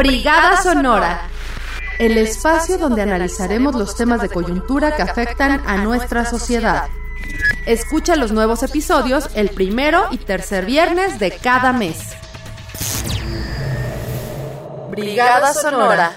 Brigada Sonora, el espacio donde analizaremos los temas de coyuntura que afectan a nuestra sociedad. Escucha los nuevos episodios el primero y tercer viernes de cada mes. Brigada Sonora.